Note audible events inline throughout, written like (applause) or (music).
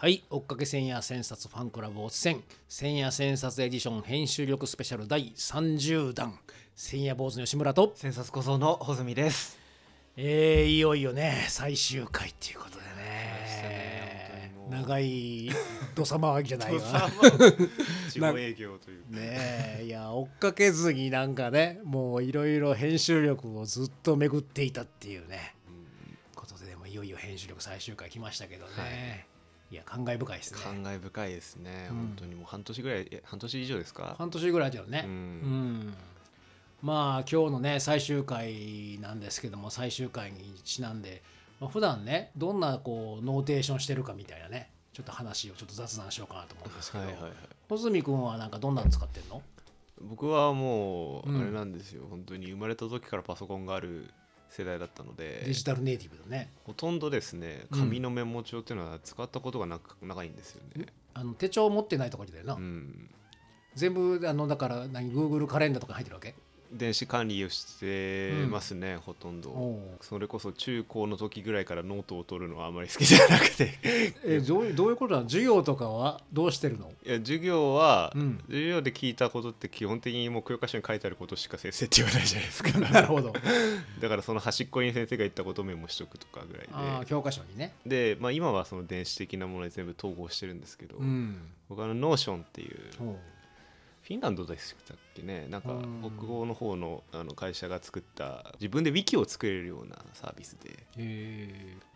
はい。追っかけ千夜千冊ファンクラブおつせん。千夜千冊エディション編集力スペシャル第30弾。千夜坊主の吉村と。千冊小僧の穂積です。えー、いよいよね最終回っていうことでね。長い土佐回りじゃないわ。地方営業という。ねえいや追っかけずになんかねもういろいろ編集力をずっと巡っていたっていうね。ことででもいよいよ編集力最終回来ましたけどね、い、や感慨深いですね感慨深いですね。うん本当にもう半年ぐらい、え半年以上ですか？半年ぐらいだよねううんん、まあ今日のね最終回なんですけども最終回にちなんで、まあ、普段ねどんなこうノーテーションしてるかみたいなねちょっと話をちょっと雑談しようかなと思うんですけど、はいはいはい。穂積君はなんかどんなの使ってんの？僕はもううんあれなんですよ。本当に生まれた時からパソコンがある世代だったのでで、デジタルネイティブだねほとんどですねうん紙のメモ帳っていうのは使ったことがなく長いんですよね。あの手帳持ってないところだよな、うん。全部あのだから何 Google カレンダーとかに入ってるわけ？電子管理をしてますね、ほとんど。それこそ中高の時ぐらいからノートを取るのはあまり好きじゃなくて。えどういうどういうことなの？授業とかはどうしてるの？いや授業は、うん。授業で聞いたことって基本的にもう教科書に書いてあることしか先生って言わないじゃないですか。(laughs) なるほど。だからその端っこに先生が言ったことをメモしとくとかぐらいああ教科書にね。でで、まあ、今はその電子的なものに全部統合してるんですけど、うん。僕はあの Notion っていうフィンランドでしたっけね？なんかうん。北欧の方のあの会社が作った自分でウィキを作れるようなサービスで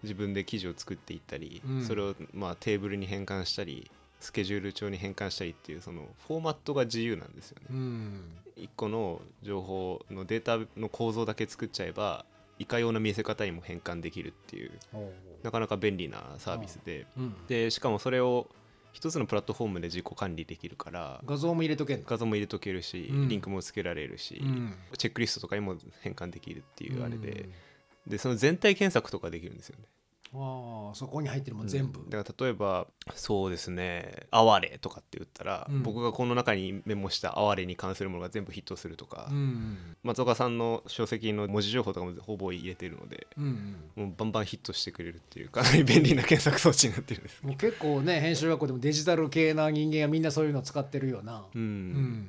自分で記事を作っていったり、うん。それをまあテーブルに変換したりスケジュール帳に変換したりっていうそのフォーマットが自由なんですよね。うん。1個の情報のデータの構造だけ作っちゃえばいかような見せ方にも変換できるっていうなかなか便利なサービスで。うん。でしかもそれを一つのプラットフォームで自己管理できるから画像も入れとけ画像も入れとけるし、うん。リンクもつけられるし、うん。チェックリストとかにも変換できるっていうあれで、うん。でその全体検索とかできるんですよね。ああそこに入ってるもん全部、だから例えばそうですね「哀れ」とかって言ったら、うん。僕がこの中にメモした哀れに関するものが全部ヒットするとか、うん松岡さんの書籍の文字情報とかもほぼ入れてるのでうんうん。もうバンバンヒットしてくれるっていうかなり (laughs) 便利な検索装置になってるんです。もう結構ね編集学校でもデジタル系な人間はみんなそういうの使ってるよな、うん、うん。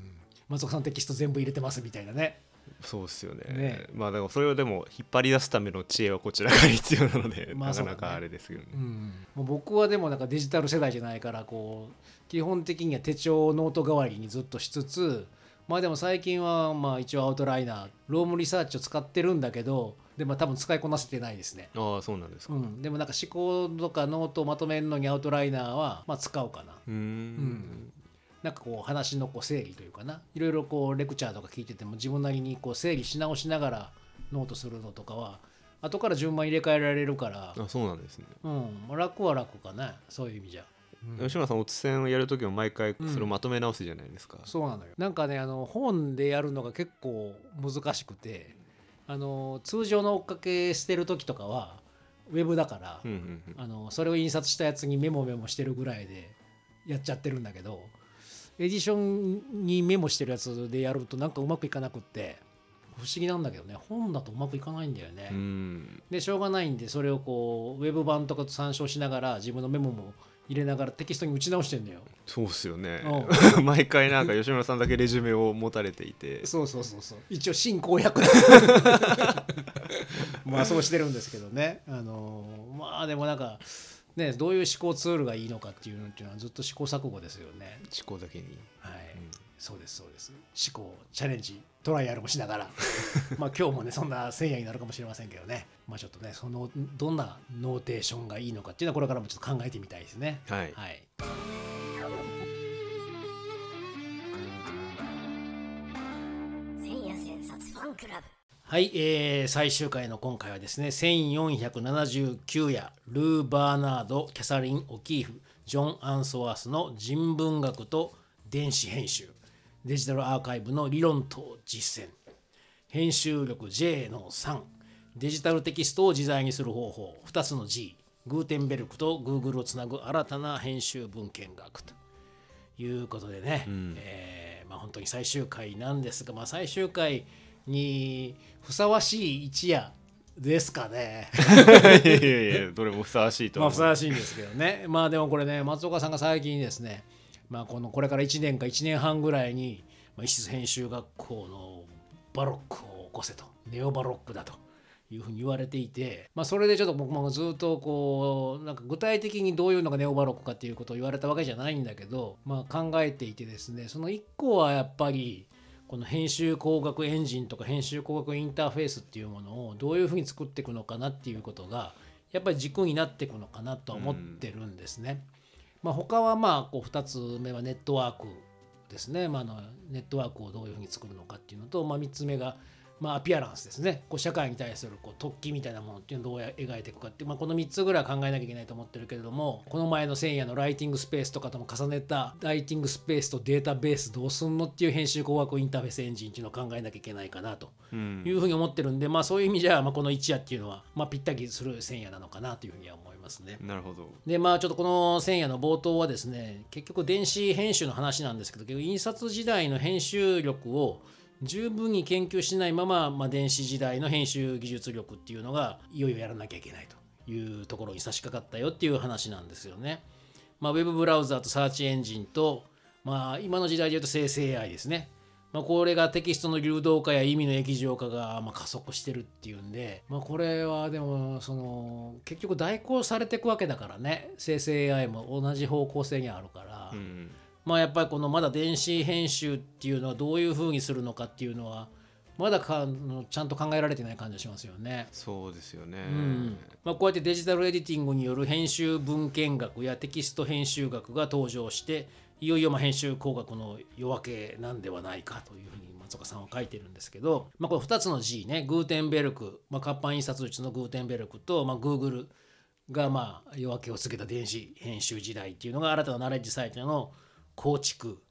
松岡さんテキスト全部入れてますみたいなねそうですよね。ね。まあでもそれをでも引っ張り出すための知恵はこちらが必要なので、(laughs) まあなかなかあれですよね。うん、もう僕はでもなんかデジタル世代じゃないからこう基本的には手帳ノート代わりにずっとしつつまあでも最近はまあ一応アウトライナー Roam Research を使ってるんだけどでも多分使いこなせてないですね、ああそうなんですか。うん、でもなんか思考とかノートをまとめるのにアウトライナーはまあ使うかな。うーんなんかこう話のこう整理というかな。いろいろこうレクチャーとか聞いてても自分なりにこう整理し直しながらノートするのとかは後から順番入れ替えられるから、あそうなんですね。うん、楽は楽かな。そういう意味じゃ。吉村さんおつせんをやるときも毎回それをまとめ直すじゃないですか。そうなのよ。なんかねあの本でやるのが結構難しくてあの通常の追っかけしてる時とかはウェブだから、うんうんうん。あのそれを印刷したやつにメモメモしてるぐらいでやっちゃってるんだけどエディションにメモしてるやつでやるとなんかうまくいかなくって不思議なんだけどね本だとうまくいかないんだよね。うんでしょうがないんでそれをこうウェブ版とかと参照しながら自分のメモも入れながらテキストに打ち直してんだよ。そうっすよねう。(laughs) 毎回なんか吉村さんだけレジュメを持たれていて。そうそうそうそう一応進行役 (laughs) まあそうしてるんですけどねあのまあでもなんかねどういう思考ツールがいいのかっていうのっていうのはずっと試行錯誤ですよね。思考だけに。はい、そうですそうです。思考チャレンジトライアルもしながら。(laughs) まあ今日もねそんな千夜になるかもしれませんけどね。まあちょっとねそのどんな notation がいいのかっていうのはこれからもちょっと考えてみたいですね。はい。はい。千夜千冊ファンクラブはい、えー最終回の今回はですね1479夜ルー・バーナードキャサリン・オキーフジョン・アンスワースの人文学と電子編集デジタルアーカイブの理論と実践編集力 J の3デジタルテキストを自在にする方法2つの G グーテンベルクと Google をつなぐ新たな編集文献学と。いうことでね、えーまあ、本当に最終回なんですが、まあ、最終回にふさわしい一夜ですかね。いやいやいやどれもふさわしいとまあふさわしいんですけどね。まあでもこれね松岡さんが最近ですね、まあ、このこれから1年か1年半ぐらいに、まあ、石津編集学校のバロックを起こせとネオバロックだと。いうふうに言われていて、まあ、それでちょっと僕もずっとこうなんか具体的にどういうのがネオバロックかっていうことを言われたわけじゃないんだけど、まあ、考えていてですねその1個はやっぱりこの編集工学エンジンとか編集工学インターフェースっていうものをどういうふうに作っていくのかなっていうことがやっぱり軸になっていくのかなとは思ってるんですね。まあ、他はまあこう2つ目はネットワークですね、まあ、あのネットワークをどういうふうに作るのかっていうのと、まあ、3つ目がまあ、アピアランスですね。こう社会に対するこう突起みたいなものっていうのをどうや描いていくかっていう、まあ、この3つぐらいは考えなきゃいけないと思ってるけれどもこの前の千夜のライティングスペースとかとも重ねたライティングスペースとデータベースどうすんのっていう編集工学インターフェースエンジンっていうのを考えなきゃいけないかなとうん。いうふうに思ってるんで、まあ、そういう意味じゃ、まあ、この一夜っていうのは、まあ、ぴったりする千夜なのかなというふうには思いますね。なるほど。でまあちょっとこの千夜の冒頭はですね結局電子編集の話なんですけど印刷時代の編集力を十分に研究しないまま、まあ、電子時代の編集技術力っていうのがいよいよやらなきゃいけないというところに差し掛かったよっていう話なんですよね。まあ、ウェブブラウザーとサーチエンジンと、まあ、今の時代で言うと生成 AI ですね。まあ、これがテキストの流動化や意味の液状化がまあ加速してるっていうんで、まあ、これはでもその結局代行されていくわけだからね生成 AI も同じ方向性にあるから、うんまあやっぱりこのまだ電子編集っていうのはどういうふうにするのかっていうのはまだかちゃんと考えられてない感じがしますよね。そうですよね、うんまあ、こうやってデジタルエディティングによる編集文献学やテキスト編集学が登場していよいよまあ編集工学の夜明けなんではないかというふうに松岡さんは書いてるんですけど、まあ、これ2つの G ねグーテンベルク、まあ、活版印刷術のグーテンベルクと、まあ、Google がまあ夜明けを告げた電子編集時代っていうのが新たなナレッジサイトの構築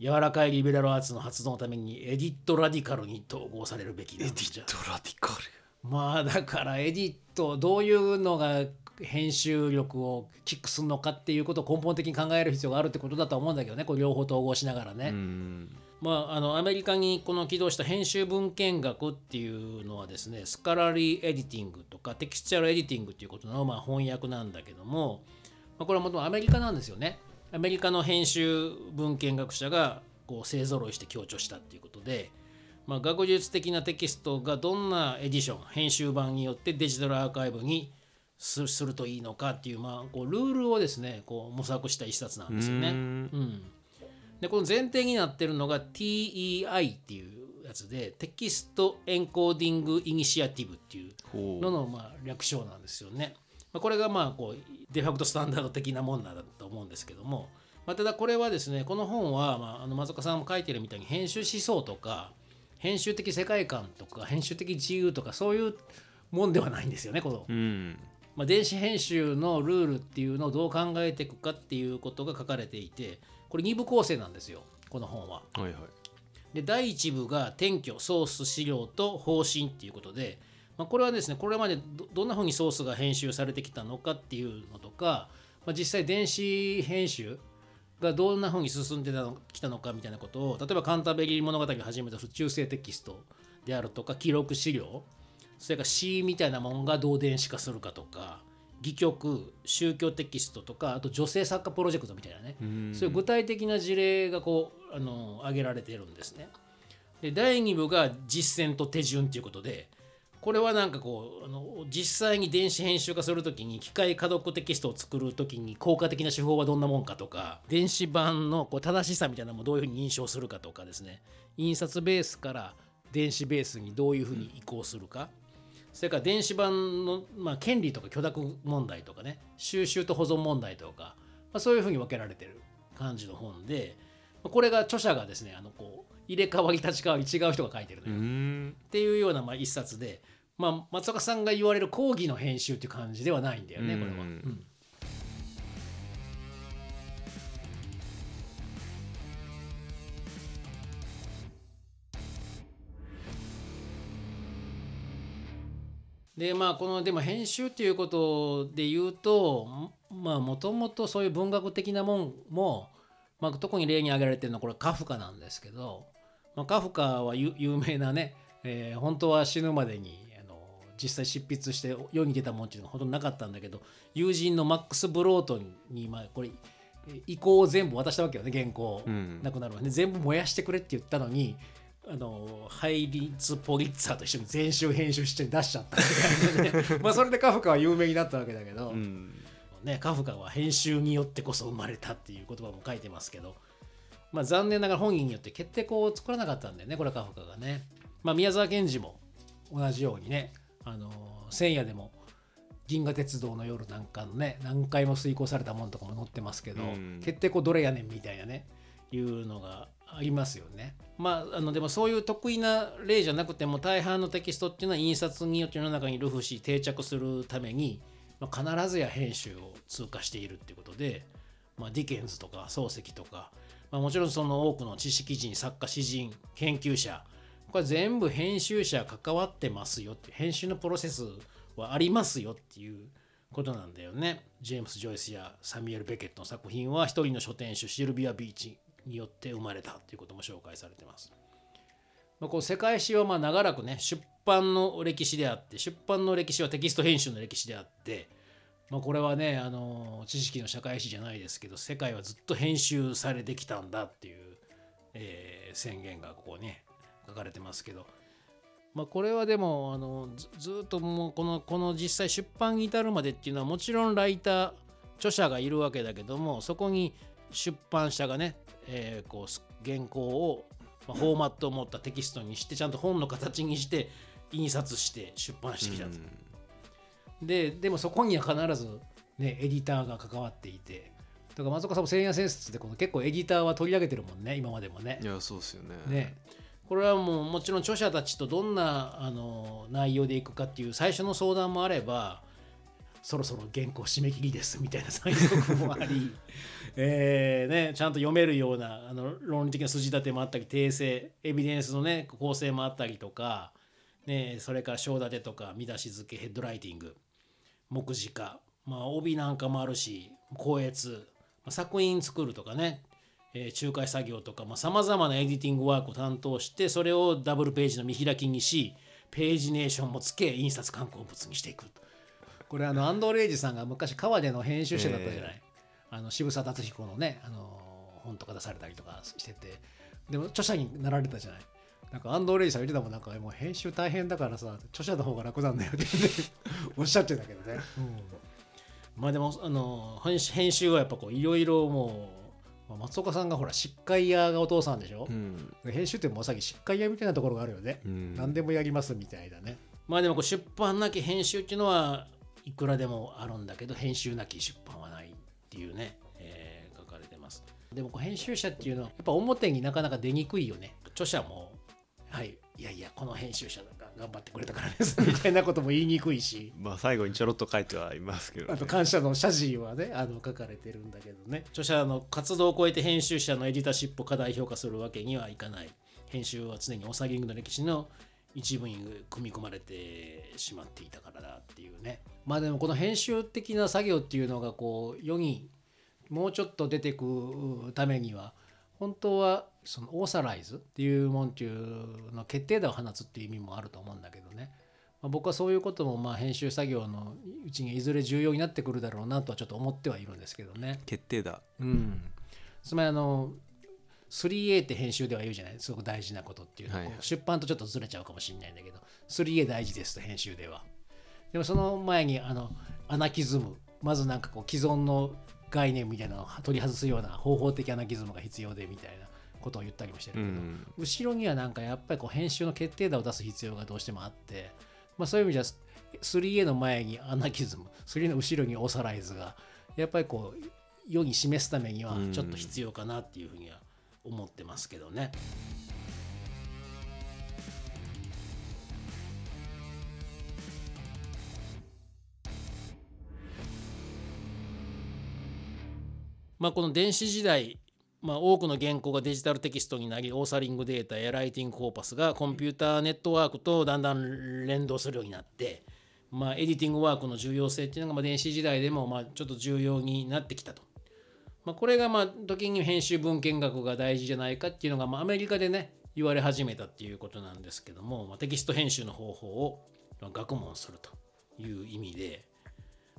柔らかいリベラルアーツの発動のためにエディットラディカルに統合されるべきなんじゃラディカルまあだからエディットどういうのが編集力をキックするのかっていうことを根本的に考える必要があるってことだと思うんだけどねこれ両方統合しながらね。うんまあ、あのアメリカにこの起動した編集文献学っていうのはですね scholarly editing とか textual editing っていうことのまあ翻訳なんだけども、まあ、これはもともとアメリカなんですよね。アメリカの編集文献学者がこう勢ぞろいして強調したっていうことで、まあ、学術的なテキストがどんなエディション編集版によってデジタルアーカイブにすするといいのかっていう,、まあ、こうルールをですねこう模索した一冊なんですよね。うんうん、でこの前提になってるのが TEI っていうやつで Text Encoding Initiative っていうほののまあ略称なんですよね。まあ、これがまあこうデファクトスタンダード的なもんなんだと思うんですけども、まあ、ただこれはですねこの本はまああの松岡さんも書いてるみたいに編集思想とか編集的世界観とか編集的自由とかそういうもんではないんですよねこの。ううん。まあ、電子編集のルールっていうのをどう考えていくかっていうことが書かれていてこれ2部構成なんですよこの本は。はいはい。で第1部が転居ソース資料と方針っていうことで、まあ、これはですねこれまでどどんなふうにソースが編集されてきたのかっていうのとか、まあ、実際電子編集がどんなふうに進んできたのかみたいなことを例えばカンタベリー物語を始めた中世テキストであるとか記録資料それから詩みたいなものがどう電子化するかとか戯曲宗教テキストとかあと女性作家プロジェクトみたいなねうんそういう具体的な事例がこうあの挙げられているんですね。で第2部が実践と手順ということでこれはなんかこうあの実際に電子編集化するときに機械可読テキストを作るときに効果的な手法はどんなもんかとか電子版のこう正しさみたいなのもどういうふうに認証するかとかですね。印刷ベースから電子ベースにどういうふうに移行するか、それから電子版の、まあ、権利とか許諾問題とかね。収集と保存問題とか、まあ、そういうふうに分けられてる感じの本でまあこれが著者がですねあのこう入れ替わり立ち替わり違う人が書いてるのうよ、っんていうようなまあ一冊で、まあ、松岡さんが言われる講義の編集っていう感じではないんだよねこれは。うんうんでまあこのでも編集っていうことで言うとまあもともとそういう文学的なもんも、まあ、特に例に挙げられてるのはこれカフカなんですけど、まあ、カフカは有有名なね、えー本当は死ぬまでに実際執筆して世に出たもんっていうのはほとんどなかったんだけど友人のマックス・ブロートンにまあこれ意向を全部渡したわけよね原稿、うん。なくなるわで全部燃やしてくれって言ったのにあのハイリッツ・ポリッツァーと一緒に全集編集して出しちゃったみたいなねまあそれでカフカは有名になったわけだけど、うん。ね、カフカは編集によってこそ生まれたっていう言葉も書いてますけど、まあ、残念ながら本人によって決定校を作らなかったんだよねこれはカフカがね、まあ、宮沢賢治も同じようにねあの千夜でも銀河鉄道の夜なんかのね何回も遂行されたものとかも載ってますけど、うん決定校どれやねんみたいなねいうのがありますよね。まあ、あのでもそういう得意な例じゃなくても大半のテキストっていうのは印刷によって世の中に流布し定着するために、まあ、必ずや編集を通過しているっていうことで、まあ、ディケンズとか漱石とか、まあ、もちろんその多くの知識人作家詩人研究者これ全部編集者関わってますよって編集のプロセスはありますよっていうことなんだよね。ジェームス・ジョイスやサミュエル・ベケットの作品は一人の書店主シルビア・ビーチによって生まれたっていうことも紹介されてます。まあ、こう世界史はま長らくね出版の歴史であって出版の歴史はテキスト編集の歴史であって、まあ、これはねあの知識の社会史じゃないですけど世界はずっと編集されてきたんだっていう、えー宣言がここね書かれてますけど、まあ、これはでもあのずずっともうこのこの実際出版に至るまでっていうのはもちろんライター著者がいるわけだけどもそこに出版社がね、えーこうす原稿を、まあ、フォーマットを持ったテキストにしてちゃんと本の形にして印刷して出版してきたと。ででもそこには必ず、ね、エディターが関わっていて。だから松岡さんも「千夜戦説」でこの結構エディターは取り上げてるもんね今までもね。い。やそうっすよね。ねこれはもうもちろん著者たちとどんなあの内容でいくかっていう最初の相談もあればそろそろ原稿締め切りですみたいな催促もあり、(laughs) えーね、ちゃんと読めるようなあの論理的な筋立てもあったり訂正エビデンスの、ね、構成もあったりとか、ね、それから章立てとか見出し付けヘッドライティング目次化、まあ、帯なんかもあるし校閲、まあ、作品作るとかね、えー仲介作業とかさまざ、まなエディティングワークを担当してそれをダブルページの見開きにしページネーションもつけ印刷刊行物にしていくこれあの安藤礼二さんが昔川での編集者だったじゃない、あの渋沢達彦のねあの本とか出されたりとかしてて。でも著者になられたじゃない？なんか安藤礼二さん言ってたもんなんかもう編集大変だからさ著者の方が楽なんだよって (laughs) おっしゃってたけどね、まあでもあの編集はやっぱこういろいろもう、まあ松岡さんがほら疾患屋がお父さんでしょ、うん。編集ってもうさっき疾患屋みたいなところがあるよね、うん。何でもやりますみたいなね。まあでもこう出版なき編集っていうのはいくらでもあるんだけど編集なき出版はないっていうね、えー書かれてます。でもこう編集者っていうのはやっぱ表になかなか出にくいよね。著者も。はい。いやいやこの編集者が頑張ってくれたからです。(laughs) みたいなことも言いにくいし。まあ最後にちょろっと書いてはいますけど、ね、あと感謝の謝辞はねあの書かれてるんだけどね。著者の活動を超えて編集者のエディターシップを過大評価するわけにはいかない。編集は常にオーサギングの歴史の一部に組み込まれてしまっていたからだっていうね。まあでもこの編集的な作業っていうのがこう世にもうちょっと出てくためには本当はそのオーサライズっていうもんっていうの決定打を放つっていう意味もあると思うんだけどね、まあ、僕はそういうこともまあ編集作業のうちにいずれ重要になってくるだろうなとはちょっと思ってはいるんですけどね。決定だうん、つまりあの 3A って編集では言うじゃないすごく大事なことっていうの。はい出版とちょっとずれちゃうかもしれないんだけど。3A 大事ですと編集では。でもその前にあのアナキズム。まずなんかこう既存の概念みたいなのを取り外すような方法的アナキズムが必要でみたいなことを言ったりもしてるけど、うん後ろにはなんかやっぱりこう編集の決定打を出す必要がどうしてもあって、まあ、そういう意味じゃ 3A の前にアナキズム 3A の後ろにオーサライズがやっぱりこう世に示すためにはちょっと必要かなっていうふうには思ってますけどね。まあ、この電子時代、まあ、多くの原稿がデジタルテキストになりオーサリングデータやライティングコーパスがコンピューターネットワークとだんだん連動するようになって、まあ、エディティングワークの重要性っていうのがま電子時代でもまちょっと重要になってきたと。まあ、これがま時に編集文献学が大事じゃないかっていうのがまアメリカでね言われ始めたっていうことなんですけども、ま、テキスト編集の方法を学問するという意味で、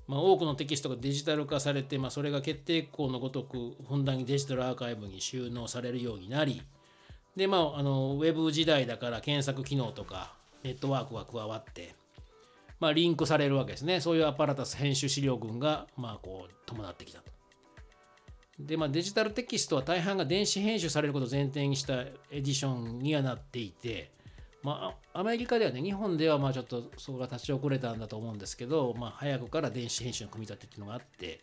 まあ、多くのテキストがデジタル化されて、まあ、それが決定校のごとくふんだんにデジタルアーカイブに収納されるようになりで、まあ、あのウェブ時代だから検索機能とかネットワークが加わって、まあ、リンクされるわけですねそういうアパラタス編集資料群が、まあ、こう伴ってきたと。で、まあ、デジタルテキストは大半が電子編集されることを前提にしたエディションにはなっていて、まあ、アメリカではね、日本ではまあちょっとそこが立ち遅れたんだと思うんですけど、まあ、早くから電子編集の組み立てっていうのがあって、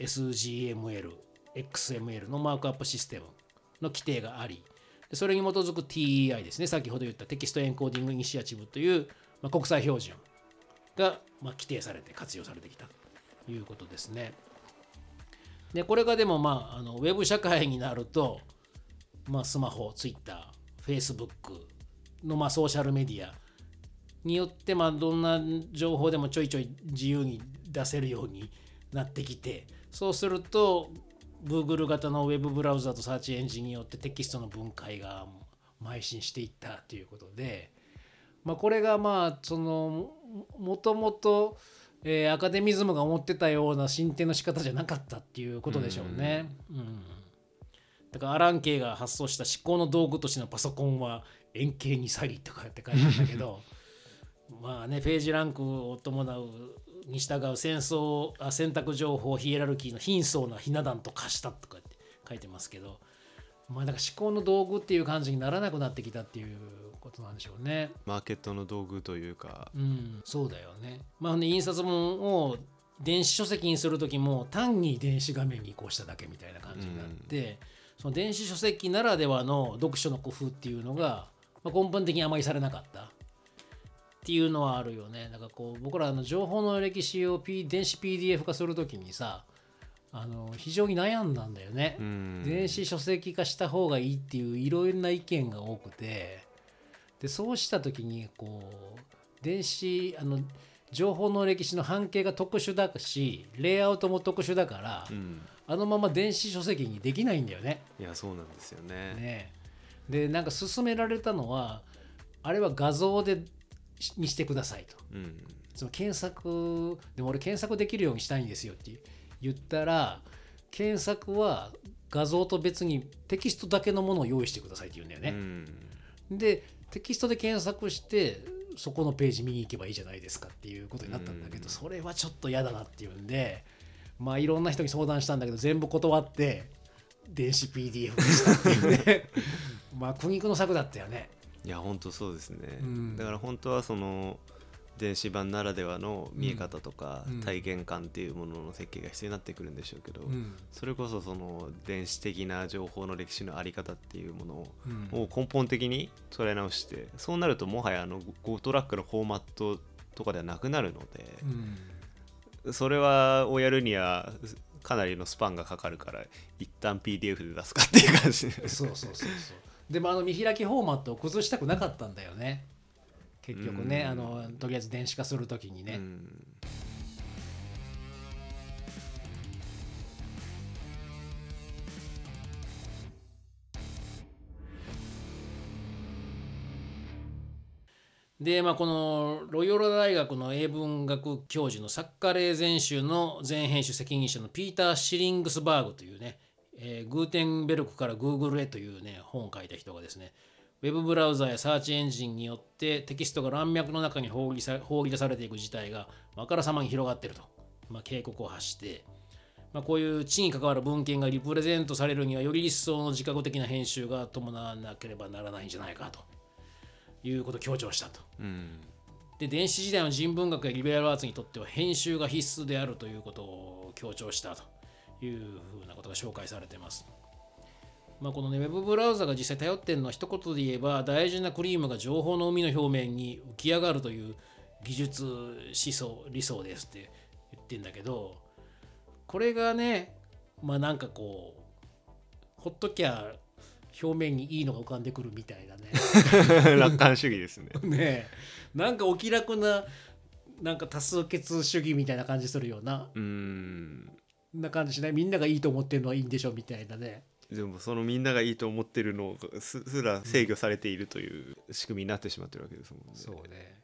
SGML、XML のマークアップシステムの規定があり、それに基づく TEI ですね、先ほど言った Text Encoding Initiative という、まあ、国際標準がまあ規定されて活用されてきたということですね。でこれがでもまああのウェブ社会になると、まあ、スマホ、ツイのまあソーシャルメディアによってまあどんな情報でもちょいちょい自由に出せるようになってきてそうすると Google 型のウェブブラウザとサーチエンジンによってテキストの分解が邁進していったということで、まあ、これがまあそのもともとえーアカデミズムが思ってたような進展の仕方じゃなかったっていうことでしょうね。うんだからアラン・ケイが発想した思考の道具としてのパソコンは円形に詐欺とかって書いてあるんだけど (laughs) まあねページランクを伴うに従う戦争あ選択情報ヒエラルキーの貧相なひな壇と化したとかって書いてますけどまあなんか思考の道具っていう感じにならなくなってきたっていうことなんでしょうね。マーケットの道具というかうん、そうだよね。まあ、ね、印刷本を電子書籍にする時も単に電子画面に移行しただけみたいな感じになって、その電子書籍ならではの読書の工夫っていうのが、まあ、根本的にあまりされなかったっていうのはあるよね。だからこう僕らあの情報の歴史を、P、電子 PDF 化する時にさあの非常に悩んだんだよね。うん電子書籍化した方がいいっていういろいろな意見が多くてでそうした時にこう電子あの情報の歴史の半径が特殊だしレイアウトも特殊だから、うんあのまま電子書籍にできないんだよね。いやそうなんですよねねでなんか勧められたのはあれは画像でにしてくださいと。うんその検索でも俺検索できるようにしたいんですよって言ったら検索は画像と別にテキストだけのものを用意してくださいって言うんだようね。んでテキストで検索してそこのページ見に行けばいいじゃないですかっていうことになったんだけど、うんそれはちょっと嫌だなっていうんでまあいろんな人に相談したんだけど全部断って電子 PDF にしたっていうね (laughs) まあ苦肉の策だったよね。いや本当そうですね、うん。だから本当はその電子版ならではの見え方とかうん。体験感っていうものの設計が必要になってくるんでしょうけど、うん。それこそその電子的な情報の歴史のあり方っていうものを根本的に捉え直してそうなるともはやあの5トラックのフォーマットとかではなくなるのでうん。それはをやるにはかなりのスパンがかかるから一旦 PDF で出すかっていう感じ。でそうそうそうそう。でもあの見開きフォーマットを崩したくなかったんだよね。結局ね、うんあのとりあえず電子化するときにね。うんで、まあ、このロイオラ大学の英文学教授の作家例全集の全編集責任者のピーター・シリングスバーグというね、えーグーテンベルクからグーグルへというね本を書いた人がですねウェブブラウザやサーチエンジンによってテキストが乱脈の中に放りさ放り出されていく事態があからさまに広がっていると、まあ、警告を発して、まあ、こういう地に関わる文献がリプレゼントされるにはより一層の自覚的な編集が伴わなければならないんじゃないかと。いうことを強調したと。うん。で電子時代の人文学やリベラルアーツにとっては編集が必須であるということを強調したというふうなことが紹介されています。まあ、このね、ウェブブラウザが実際頼ってるのは一言で言えば大事なクリームが情報の海の表面に浮き上がるという技術思想理想ですって言ってんだけどこれがねまあなんかこうほっときゃ表面にいいのが浮かんでくるみたいなね。(laughs) 楽観主義ですね。(laughs) ねえ。なんかお気楽ななんか多数決主義みたいな感じするような。うんな感じしない？みんながいいと思ってるのはいいんでしょみたいなね。でもそのみんながいいと思ってるのすすら制御されているという仕組みになってしまってるわけですもんね。そうね。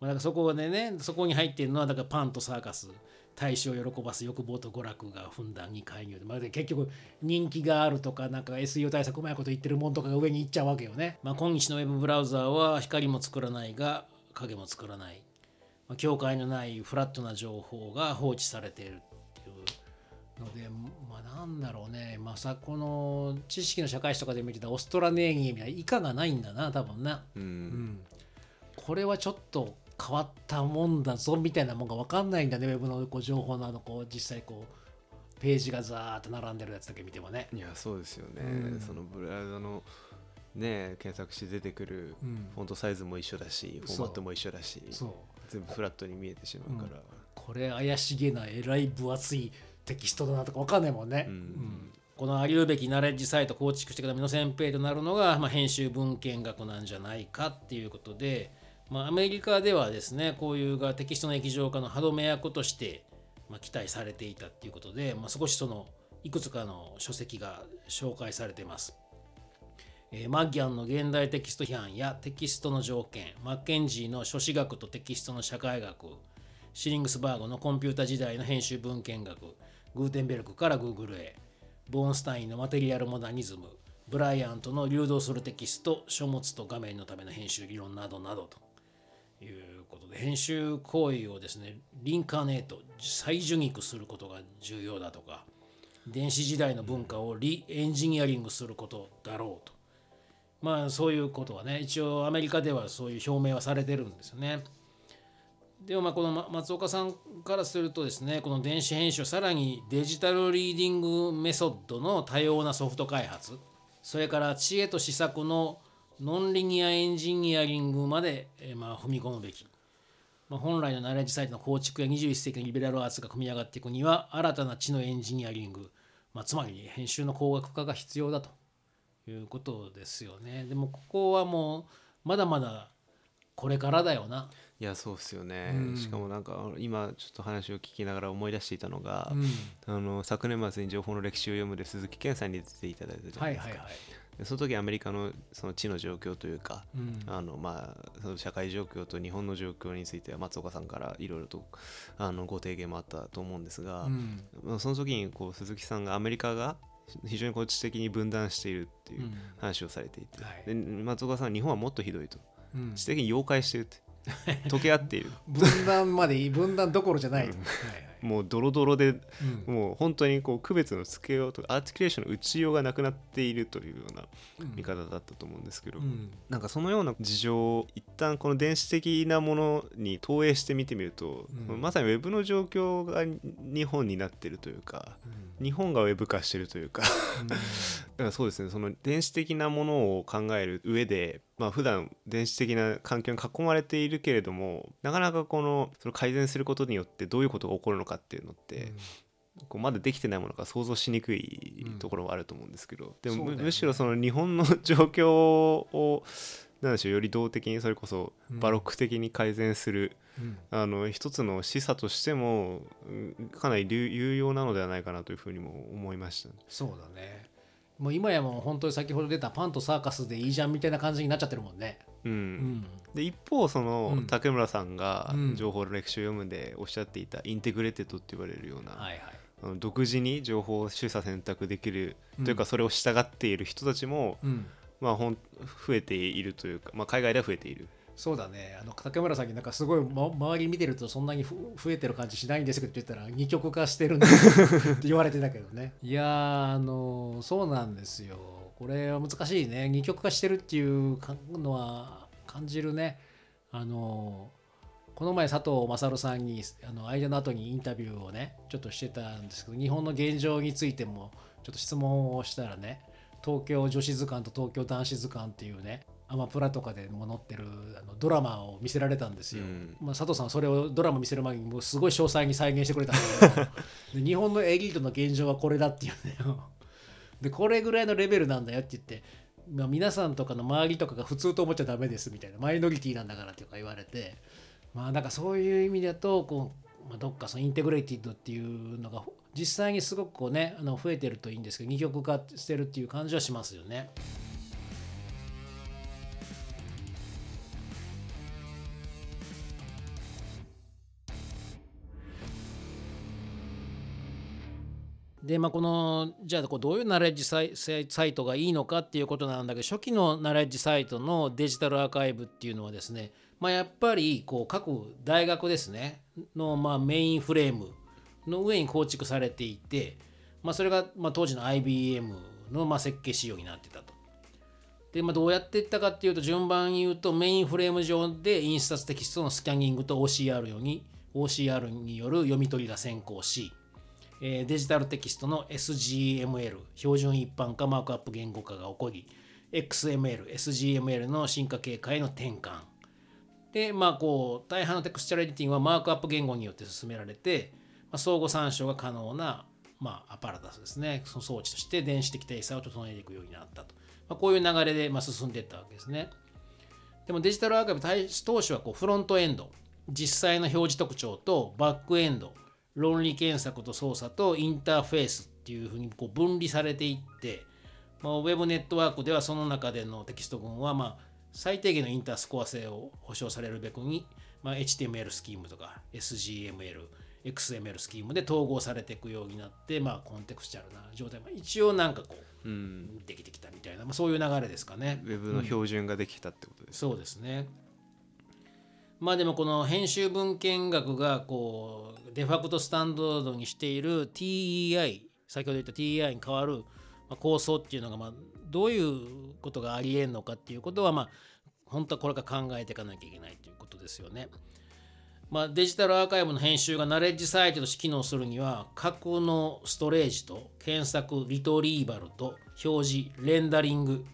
まあ、だからそこでねそこに入っているのはだからパンとサーカス大衆を喜ばす欲望と娯楽がふんだんに介入で、まあ、で結局人気があるとかなんか SEO 対策うまいこと言ってるもんとかが上に行っちゃうわけよね、まあ、今日のウェブブラウザーは光も作らないが影も作らない、まあ、境界のないフラットな情報が放置されているのでまあなんだろうね。まさこの知識の社会史とかで見てたオストラネーギーみたいな以下がないんだな多分な、うん。うん、これはちょっと変わったもんだぞみたいなもんが分かんないんだね。ウェブのこう情報のあのこう実際こうページがザーッと並んでるやつだけ見てもね。いやそうですよね、うん。そのブラウザのね検索して出てくるうん。フォントサイズも一緒だしフォーマットも一緒だし全部フラットに見えてしまうから、これ怪しげなえらい分厚いテキストだなとか分かんないもんね。うんうんこのありうべきナレッジサイト構築していくための先兵となるのが、まあ、編集文献学なんじゃないかっていうことで、まあ、アメリカではですねこういうがテキストの液状化の歯止め役として、まあ、期待されていたっていうことで、まあ、少しそのいくつかの書籍が紹介されています。えーマッギャンの現代テキスト批判やテキストの条件、マッケンジーの書史学とテキストの社会学、シリングスバーグのコンピュータ時代の編集文献学、グーテンベルクから Google へ、ボーンスタインのマテリアルモダニズム、ブライアントの流動するテキスト、書物と画面のための編集理論などなどということで、編集行為をですね、 reincarnate、再受肉することが重要だとか、電子時代の文化をリエンジニアリングすることだろうと。まあそういうことはね一応アメリカではそういう表明はされてるんですよね。でもまあこの松岡さんからするとですねこの電子編集さらに digital reading method の多様なソフト開発それから知恵と施策のノンリニアエンジニアリングまで、ま踏み込むべき。まあ、本来のナレッジサイトの構築や21世紀のリベラルアーツが組み上がっていくには新たな知のエンジニアリング、まあ、つまり編集の工学化が必要だということですよね。でもここはもうまだまだこれからだよな。いやそうですよね、うん。しかもなんか今ちょっと話を聞きながら思い出していたのが、うん。あの昨年末に情報の歴史を読むで鈴木健さんに出ていただいたじゃなですか、はいいはいはい。でその時アメリカのその地の状況というか、うん。あのまあ、その社会状況と日本の状況については松岡さんからいろいろとあのご提言もあったと思うんですが、うん。まあその時にこう鈴木さんがアメリカが非常にこう知的に分断しているっていううん。話をされていて、はいで松岡さんは日本はもっとひどいと。うん。知的に妖怪してるって溶け合っている。分断までいい分断どころじゃないと。はいはいもうドロドロでうん。もう本当にこう区別のつけようとアーティキュレーションの打ちようがなくなっているというような見方だったと思うんですけど、うん。なんかそのような事情を一旦この電子的なものに投影して見てみると、うん。まさにウェブの状況が日本になってるというか日本がウェブ化してるというか (laughs) だからそうですねその電子的なものを考える上でまあ普段電子的な環境に囲まれているけれどもなかなかこのその改善することによってどういうことが起こるのかっていうのって、こうまだできてないものが想像しにくいところはあると思うんですけど、でもむ,、しろその日本の状況をなんでしょうより動的にそれこそうんバロック的に改善する、うんあの一つの示唆としてもうんかなり有有用なのではないかなというふうにも思いました。そうだね。もう今やもう本当に先ほど出たパンとサーカスでいいじゃんみたいな感じになっちゃってるもんね。うん。うん。で一方その、うん。竹村さんがうん。情報の歴史を読むでおっしゃっていた integrated って言われるような、はいはい。あの独自に情報を取捨選択できる、うん。というかそれを従っている人たちも、うん。まあ、ほん増えているというか、まあ、海外では増えている。そうだね。あの竹村さんになんかすごい、ま、周り見てるとそんなにふ増えてる感じしないんですけどって言ったら二極化してるんです (laughs) って言われてたけどね。いやーあのそうなんですよこれは難しいね。二極化してるっていうかのは感じるね。あのこの前佐藤勝さんにあの間の後にインタビューをねちょっとしてたんですけど日本の現状についてもちょっと質問をしたらね東京女子図鑑と東京男子図鑑っていうねアマプラとかでも載ってるあのドラマを見せられたんですよ。うん。まあ、佐藤さんはそれをドラマ見せる前にもうすごい詳細に再現してくれたんだけど。(laughs) で日本のエリートの現状はこれだっていうねでこれぐらいのレベルなんだよって言って、まあ、皆さんとかの周りとかが普通と思っちゃダメですみたいなマイノリティなんだからとか言われてまあなんかそういう意味だとこう、まあ、どっかそのインテグレイティッドっていうのが実際にすごくこうねあの増えてるといいんですけど二極化してるっていう感じはしますよね。でまあこのじゃあこうどういうナレッジサイトがいいのかっていうことなんだけど初期のナレッジサイトのデジタルアーカイブっていうのはですね、まあ、やっぱりこう各大学ですねのまあメインフレームの上に構築されていて、まあ、それがまあ当時の IBM のまあ設計仕様になってたと。で、まあ、どうやっていったかっていうと順番に言うとメインフレーム上で印刷テキストのスキャニングと OCR に OCR による読み取りが先行しえデジタルテキストの SGML 標準一般化マークアップ言語化が起こり XML、SGML の進化形態への転換。でまあこう大半のテクスチャルエディティングはマークアップ言語によって進められて、まあ、相互参照が可能な、まあ、アパラタスですね。その装置として電子的体裁を整えていくようになったと、まあ、こういう流れでま進んでいったわけですね。でもデジタルアーカイブ当初はこうフロントエンド実際の表示特徴とバックエンド論理検索と操作とインターフェースっていうふうにこう分離されていって、まあ、ウェブネットワークではその中でのテキスト群はまあ最低限のインタースコア性を保証されるべくに、まあ、HTML スキームとか SGML、XML スキームで統合されていくようになって、まあ、コンテクスチャルな状態、まあ、一応なんかこううんできてきたみたいな、まあ、そういう流れですかね。ウェブの標準ができたってことです、そうですね。まあでもこの編集文献学がこうデファクトスタンダードにしている TEI 先ほど言った TEI に変わる構想っていうのがまあどういうことがありえんのかっていうことはまあ本当はこれから考えていかなきゃいけないということですよね。まあ、デジタルアーカイブの編集がナレッジサイトとして機能するには架空のストレージと検索リトリーバルと表示レンダリング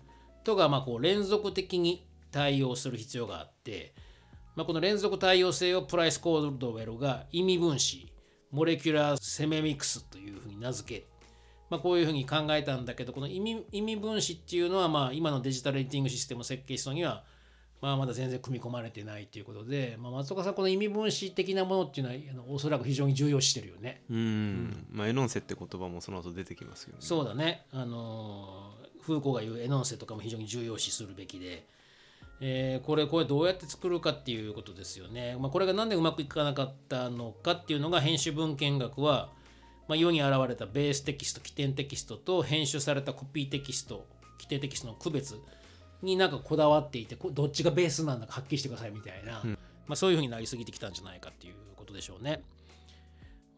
とがまあこう連続的に対応する必要があって、まあ、この連続対応性をプライス・コードウェルが意味分子molecular sememics というふうに名付け、まあ、こういうふうに考えたんだけどこの意味意味分子っていうのはまあ今の digital editing system を設計したのにはまあまだ全然組み込まれてないということで、まあ、松岡さんこの意味分子的なものっていうのはあのおそらく非常に重要視してるよね。うん。まあ énoncé って言葉もその後出てきますよね。そうだね、あのーフーコーが言う énoncé とかも非常に重要視するべきで、えーこれこれどうやって作るかっていうことですよね。まあ、これがなんでうまくいかなかったのかっていうのが編集文献学は、まあ、世に現れたベーステキスト起点テキストと編集されたコピーテキスト規定テキストの区別になんかこだわっていてこどっちがベースなんだかはっきりしてくださいみたいな、まあ、そういうふうになりすぎてきたんじゃないかっていうことでしょうね。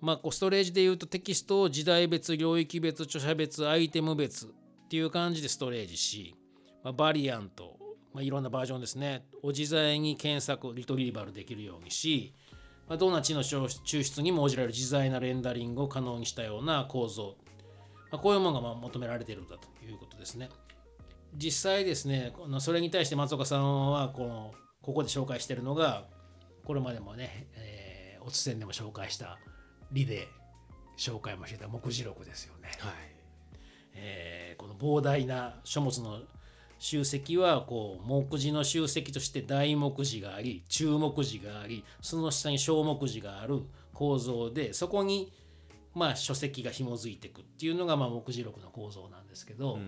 まあ、こうストレージでいうとテキストを時代別、領域別、著者別、アイテム別っていう感じでストレージし、まあ、バリアント、まあ、いろんなバージョンですね、を自在に検索、リトリーバルできるようにし、まあ、どんな知の抽出にも応じられる自在なレンダリングを可能にしたような構造、まあ、こういうものがまあ求められているんだということですね。実際ですね、このそれに対して松岡さんはこのここで紹介しているのが、これまでもね、えー、おつせんでも紹介したリで紹介もしてた目次録ですよね。はいえーこの膨大な書物の集積はこう目次の集積として大目次があり中目次がありその下に小目次がある構造でそこにまあ書籍が紐づいていくっていうのがまあ目次録の構造なんですけど、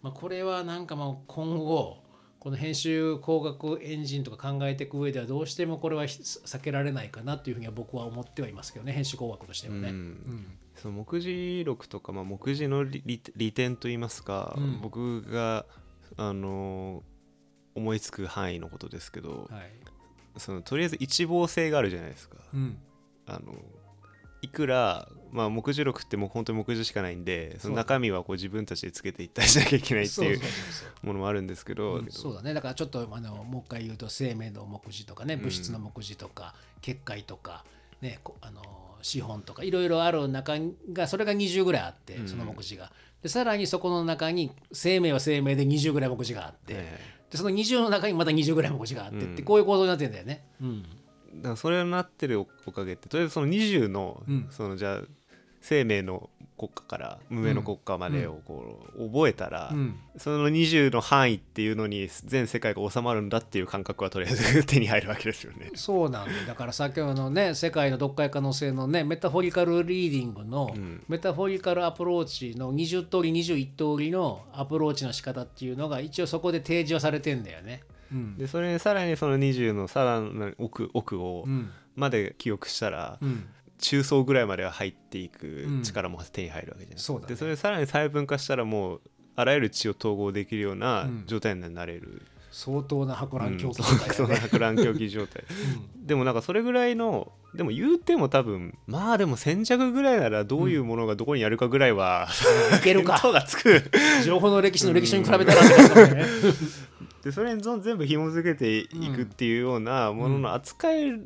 まあ、これはなんかまあ今後この編集工学エンジンとか考えていく上ではどうしてもこれは避けられないかなというふうには僕は思ってはいますけどね編集工学としてはね。うん。その目次録とか、まあ、目次の利点といいますか、うん。僕があの思いつく範囲のことですけど、はい。そのとりあえず一望性があるじゃないですか。うん。あのいくら、まあ、目次録ってもう本当に目次しかないんでその中身はこう自分たちでつけていったりしなきゃいけないっていうものもあるんですけど、そうだね。だからちょっとあのもう一回言うと生命の目次とかね物質の目次とか、結界とか、ね、こあの資本とかいろいろある中がそれが20ぐらいあってその目次が。でさらにそこの中に生命は生命で20ぐらい目次があって、えでその20の中にまた20ぐらい目次があってって、うん。こういう構造になってるんだよね。うん。えだからそれになってるおかげってとりあえずその20の,、うん。そのじゃあ生命の国家から無名の国家までをこう覚えたら、うん。その20の範囲っていうのに全世界が収まるんだっていう感覚はとりあえず手に入るわけですよね。そうなんだ。よだから先ほどのね世界の読解可能性のね metaphorical reading の、ん。 metaphorical approach の20通り21通りのアプローチの仕方っていうのが一応そこで提示はされてんだよね。うん。でそれにさらにその20のさらなる奥奥をうん。まで記憶したら、うん中層ぐらいまでは入っていくうん力も手に入るわけじゃない。ですか、そうだね。でそれでさらに細分化したらもうあらゆる血を統合できるようなうん。状態になれる、相当な博覧狂気うん状態そだね。う博覧狂気状態。でもなんかそれぐらいのでも言うても多分まあでも先着ぐらいならどういうものがどこにあるかぐらいは、うん。いけるか。(laughs) がつく。情報の歴史の歴史に比べたらね。(laughs) でそれに全部紐付けていくっていうようなものの扱い、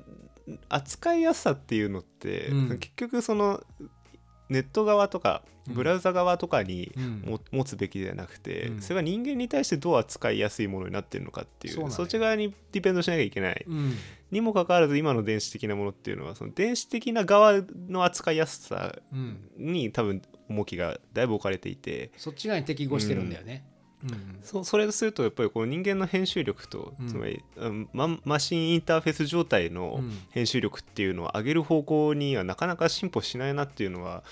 扱いやすさっていうのって、うん。結局そのネット側とかうん。ブラウザ側とかにうん。も、持つべきではなくて、うん。それが人間に対してどう扱いやすいものになってるのかっていうそっち側にディペンドしなきゃいけない、うん。にもかかわらず今の電子的なものっていうのはその電子的な側の扱いやすさうんに多分重きがだいぶ置かれていてそっち側に適合してるんだよね、うんそそれとするとやっぱりこの人間の編集力と、うん。つまりうんママシンインターフェース状態のうん。編集力っていうのを上げる方向にはなかなか進歩しないなっていうのは、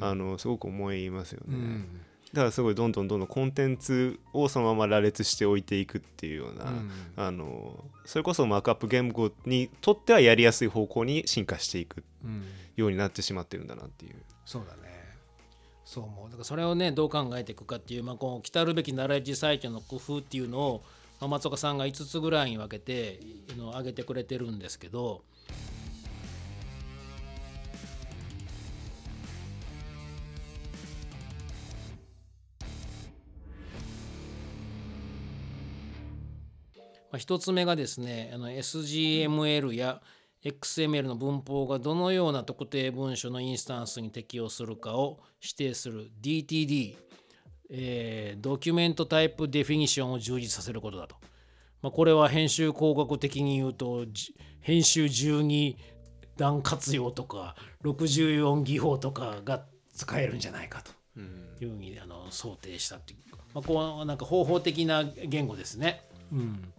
うんあのすごく思いますよね。うんだからすごいどんどんどんどんコンテンツをそのまま羅列しておいていくっていうような、うんあのそれこそマークアップ言語にとってはやりやすい方向に進化していくうん。ようになってしまってるんだなっていう。そうだねそう思う。だからそれをねどう考えていくかっていう、まあ、この来るべきナレッジサイトの工夫っていうのを、まあ、松岡さんが5つぐらいに分けてあの挙げてくれてるんですけどまあ、1つ目がですねあの SGML や XML の文法がどのような特定文書のインスタンスに適用するかを指定する DTD、えードキュメントタイプデフィニションを充実させることだと。まあ、これは編集工学的に言うとじ編集12段活用とか64技法とかが使えるんじゃないかというふうにあの想定したっていう、まあ、こうなんか方法的な言語ですね。うん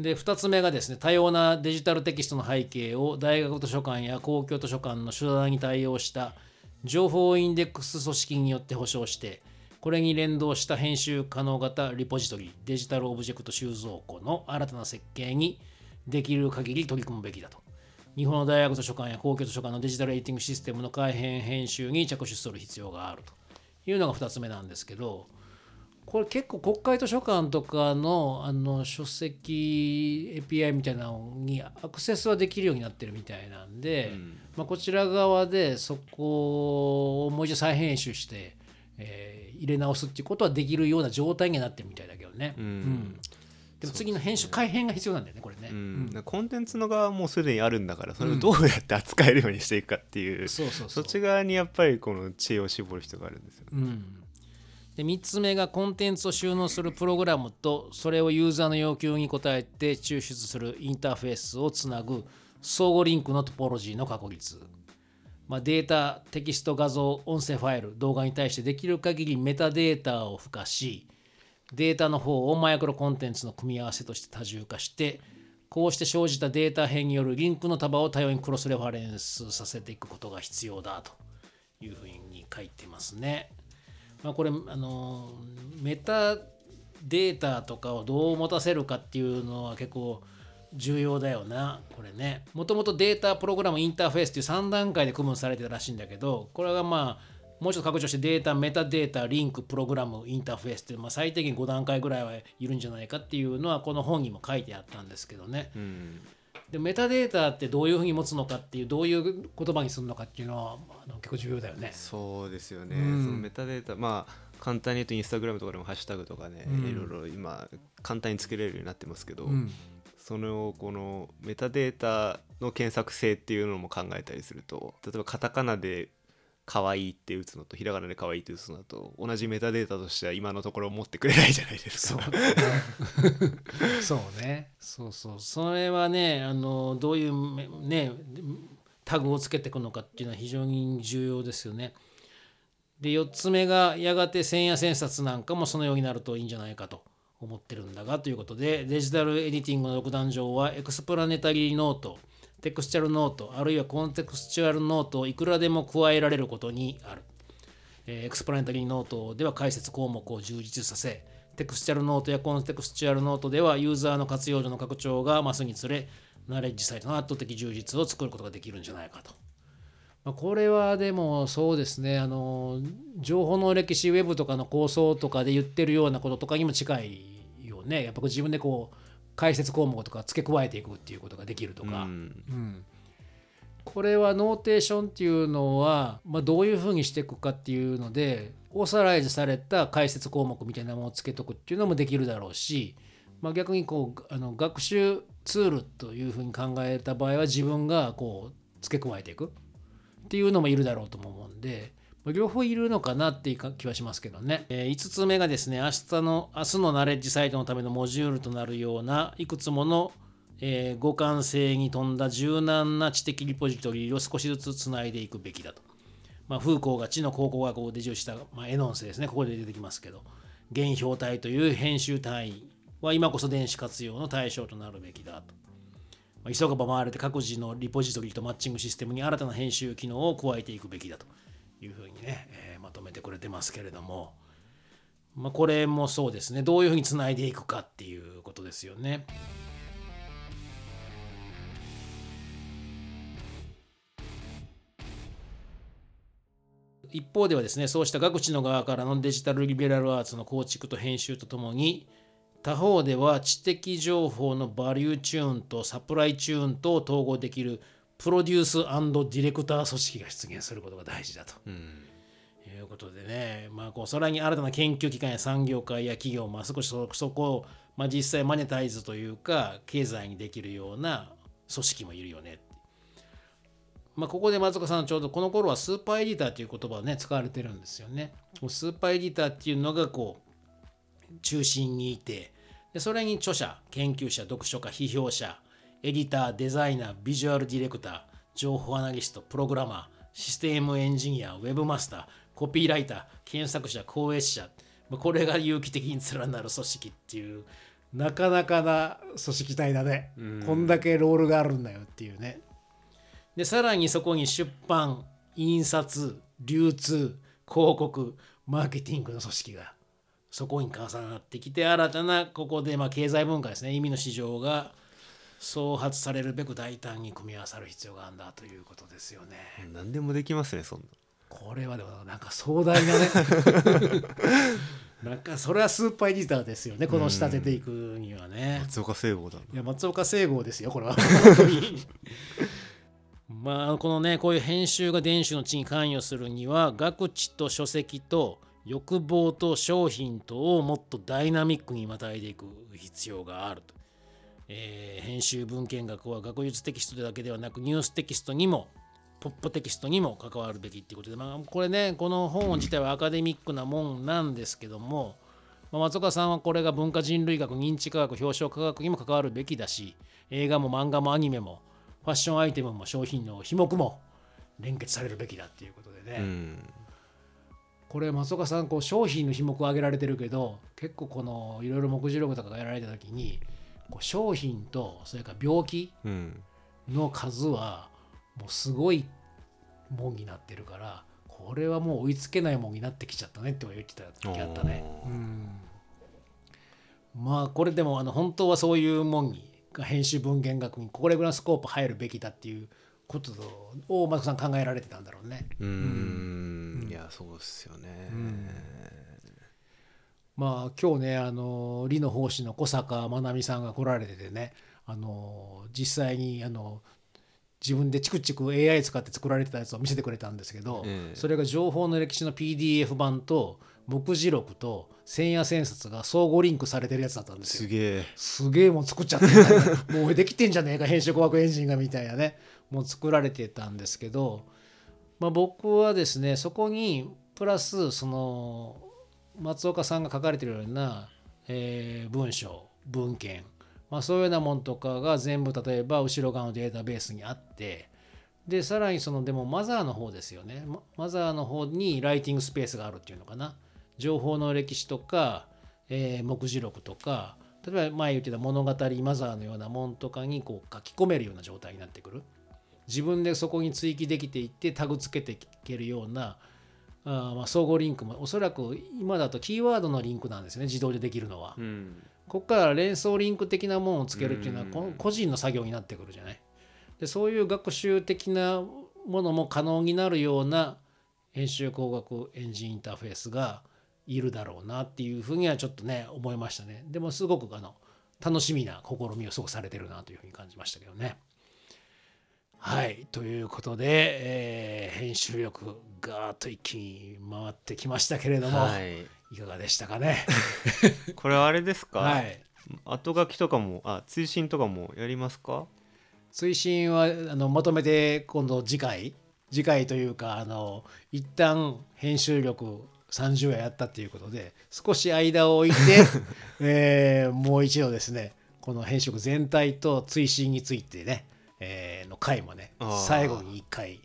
で2つ目がですね多様なデジタルテキストの背景を大学図書館や公共図書館の手段に対応した情報インデックス組織によって保証してこれに連動した編集可能型リポジトリデジタルオブジェクト収蔵庫の新たな設計にできる限り取り組むべきだと。日本の大学図書館や公共図書館の digital editing system の改変編集に着手する必要があるというのが2つ目なんですけどこれ結構国会図書館とかのあの書籍 API みたいなのにアクセスはできるようになってるみたいなんで、まあ、こちら側でそこをもう一度再編集して、えー入れ直すっていうことはできるような状態にはなってるみたいだけどね。うん。でも次の編集改編が必要なんだよねこれね。うん。だからコンテンツの側はもうすでにあるんだからそれをどうやって扱えるようにしていくかっていう、そうそうそう。そっち側にやっぱりこの知恵を絞る必要があるんですよね。うん、で3つ目がコンテンツを収納するプログラムとそれをユーザーの要求に応えて抽出するインターフェースをつなぐ相互リンクのトポロジーの確立、まあ、データテキスト画像音声ファイル動画に対してできる限りメタデータを付加しデータの方をマイクロコンテンツの組み合わせとして多重化してこうして生じたデータ変によるリンクの束を多様にクロスレファレンスさせていくことが必要だというふうに書いてますね。まあ、これあのメタデータとかをどう持たせるかっていうのは結構重要だよなこれね。もともとデータプログラムインターフェースっていう3段階で区分されてたらしいんだけどこれがまあもうちょっと拡張してデータメタデータリンクプログラムインターフェースっていう、まあ、最低限5段階ぐらいはいるんじゃないかっていうのはこの本にも書いてあったんですけどね。うん。でメタデータってどういうふうに持つのかっていうどういう言葉にするのかっていうのはあの結構重要だよね。そうですよね、うん。そのメタデータまあ簡単に言うとインスタグラムとかでもハッシュタグとかね、うん。いろいろ今簡単につけれるようになってますけど、うん。そのこのメタデータの検索性っていうのも考えたりすると例えばカタカナで可愛いって打つのとひらがなで可愛いって打つのだと同じメタデータとしては今のところ持ってくれないじゃないですそうか。そう (laughs) ねそうそうそれはねあのどういうめねタグをつけていくのかっていうのは非常に重要ですよね。で4つ目がやがて千夜千冊なんかもそのようになるといいんじゃないかと思ってるんだがということで digital editing の独壇場は explanatory note textual note あるいは contextual note をいくらでも加えられることにある。 explanatory note では解説項目を充実させ、textual note や contextual note ではユーザーの活用度の拡張が増すにつれ、 knowledge site の圧倒的充実を作ることができるんじゃないかとま、これはでもそうですねあの情報の歴史ウェブとかの構想とかで言ってるようなこととかにも近いよねやっぱ自分でこう解説項目とか付け加えていくっていうことができるとか、うんうんこれは notation っていうのは、まあ、どういうふうにしていくかっていうのでオーサライズされた解説項目みたいなものをつけとくっていうのもできるだろうし、まあ、逆にこうあの学習ツールというふうに考えた場合は自分がこう付け加えていくっていうのもいるだろうとも思うんで。両方いるのかなっていう気はしますけどね。え5つ目がですね、明日の、明日のナレッジサイトのためのモジュールとなるようないくつものえー互換性に富んだ柔軟な知的リポジトリを少しずつつないでいくべきだと。まあ、フーコーが知の考古学をデジュした、まあ、エノンスですね、ここで出てきますけど、原表体という編集単位は今こそ電子活用の対象となるべきだと。急がば回れて各自のリポジトリとマッチングシステムに新たな編集機能を加えていくべきだというふうにね、えーまとめてくれてますけれども、まあ、これもそうですね、どういうふうにつないでいくかっていうことですよね。一方ではですねそうした学知の側からのデジタルリベラルアーツの構築と編集とともに他方では知的情報のバリューチューンとサプライチューンと統合できるプロデュースディレクター組織が出現することが大事だと。うん。いうことでね、まあ、こうそれに新たな研究機関や産業界や企業も少しそそこを、まあ、実際マネタイズというか経済にできるような組織もいるよねまあ、ここで松岡さんちょうどこの頃はスーパーエディターという言葉をね使われてるんですよね。スーパーエディターっていうのがこう中心にいてでそれに著者研究者読書家批評者エディターデザイナービジュアルディレクター情報アナリストプログラマーシステムエンジニアウェブマスターコピーライター検索者講演者まあこれが有機的に連なる組織っていうなかなかな組織体だね、うん。こんだけロールがあるんだよっていうね。でさらにそこに出版印刷流通広告マーケティングの組織がそこに重なってきて新たなここでまあ経済文化ですね。意味の市場が創発されるべく大胆に組み合わさる必要があるんだということですよね。何でもできますねそんな。これはでもなんか壮大なね。(laughs) なんかそれはスーパーエディターですよねこの仕立てていくにはね。松岡聖吾だいや松岡聖吾ですよこれは。(laughs) まあこのねこういう編集が電子の知に関与するには学知と書籍と欲望と商品とをもっとダイナミックにまたいでいく必要があると、えー編集文献学は学術テキストだけではなくニューステキストにもポップテキストにも関わるべきっていうことで、まあ、これねこの本自体はアカデミックなもんなんですけども、まあ松岡さんはこれが文化人類学認知科学表彰科学にも関わるべきだし映画も漫画もアニメもファッションアイテムも商品の費目も連結されるべきだっていうことでね、うんこれ松岡さんこう商品の費目を挙げられてるけど結構このいろいろ目次録とかがやられた時にこう商品とそれから病気うんの数はもうすごいもんになってるからこれはもう追いつけないもんになってきちゃったねって言ってた時あったね。うん。まあこれでもあの本当はそういうもんに編集文献学にこれぐらいのスコープ入るべきだっていうことを松岡さん考えられてたんだろうね。うーん。いやそうですよねまあ今日ねあの理の奉仕の小坂真奈美さんが来られててねあの実際にあの自分でチクチク AI 使って作られてたやつを見せてくれたんですけど、ええ。それが情報の歴史の PDF 版と目次録と千夜千冊が相互リンクされてるやつだったんですよ。すげえ。すげえもん作っちゃって (laughs) もうできてんじゃねえか編集工学エンジンがみたいなね。もう作られてたんですけど、まあ、僕はですねそこにプラスその松岡さんが書かれてるような、えー文章文献、まあ、そういうようなもんとかが全部例えば後ろ側のデータベースにあって。でさらにそのでもマザーの方ですよね。マザーの方にライティングスペースがあるっていうのかな。情報の歴史とか、えー目次録とか。例えば前言ってた物語マザーのようなもんとかにこう書き込めるような状態になってくる。自分でそこに追記できていってタグつけていけるようなあーまあ相互リンクもおそらく今だとキーワードのリンクなんですね自動でできるのは。うんここから連想リンク的なものをつけるっていうのはうんこ個人の作業になってくるじゃない？でそういう学習的なものも可能になるような編集工学エンジンインターフェースがいるだろうなっていうふうにはちょっとね思いましたねでもすごくあの楽しみな試みをすごくされてるなというふうに感じましたけどね。はいということで、えー編集力ガーッと一気に回ってきましたけれども、はい。い、かがでしたかね？(laughs) これはあれですか、はい。後書きとかもあ追伸とかもやりますか？推進はあのまとめて今度次回次回というかあの一旦編集力30話やったっていうことで少し間を置いて、(laughs) えーもう一度ですねこの編集力全体と追伸についてね、えーの回もね最後に一回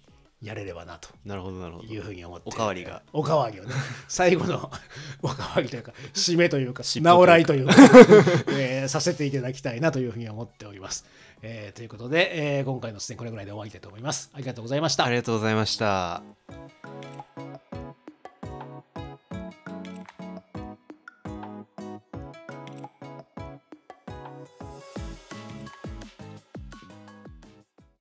やれればなとなるほどなるほど。いうふうに思っておかわりが。おかわりをね (laughs) 最後の (laughs) おかわりというか締めというか (laughs) 尻尾というか。直らいというか、えーさせていただきたいなというふうに思っております、えーということで、えー今回の出演これぐらいで終わりたいと思います。ありがとうございました。ありがとうございました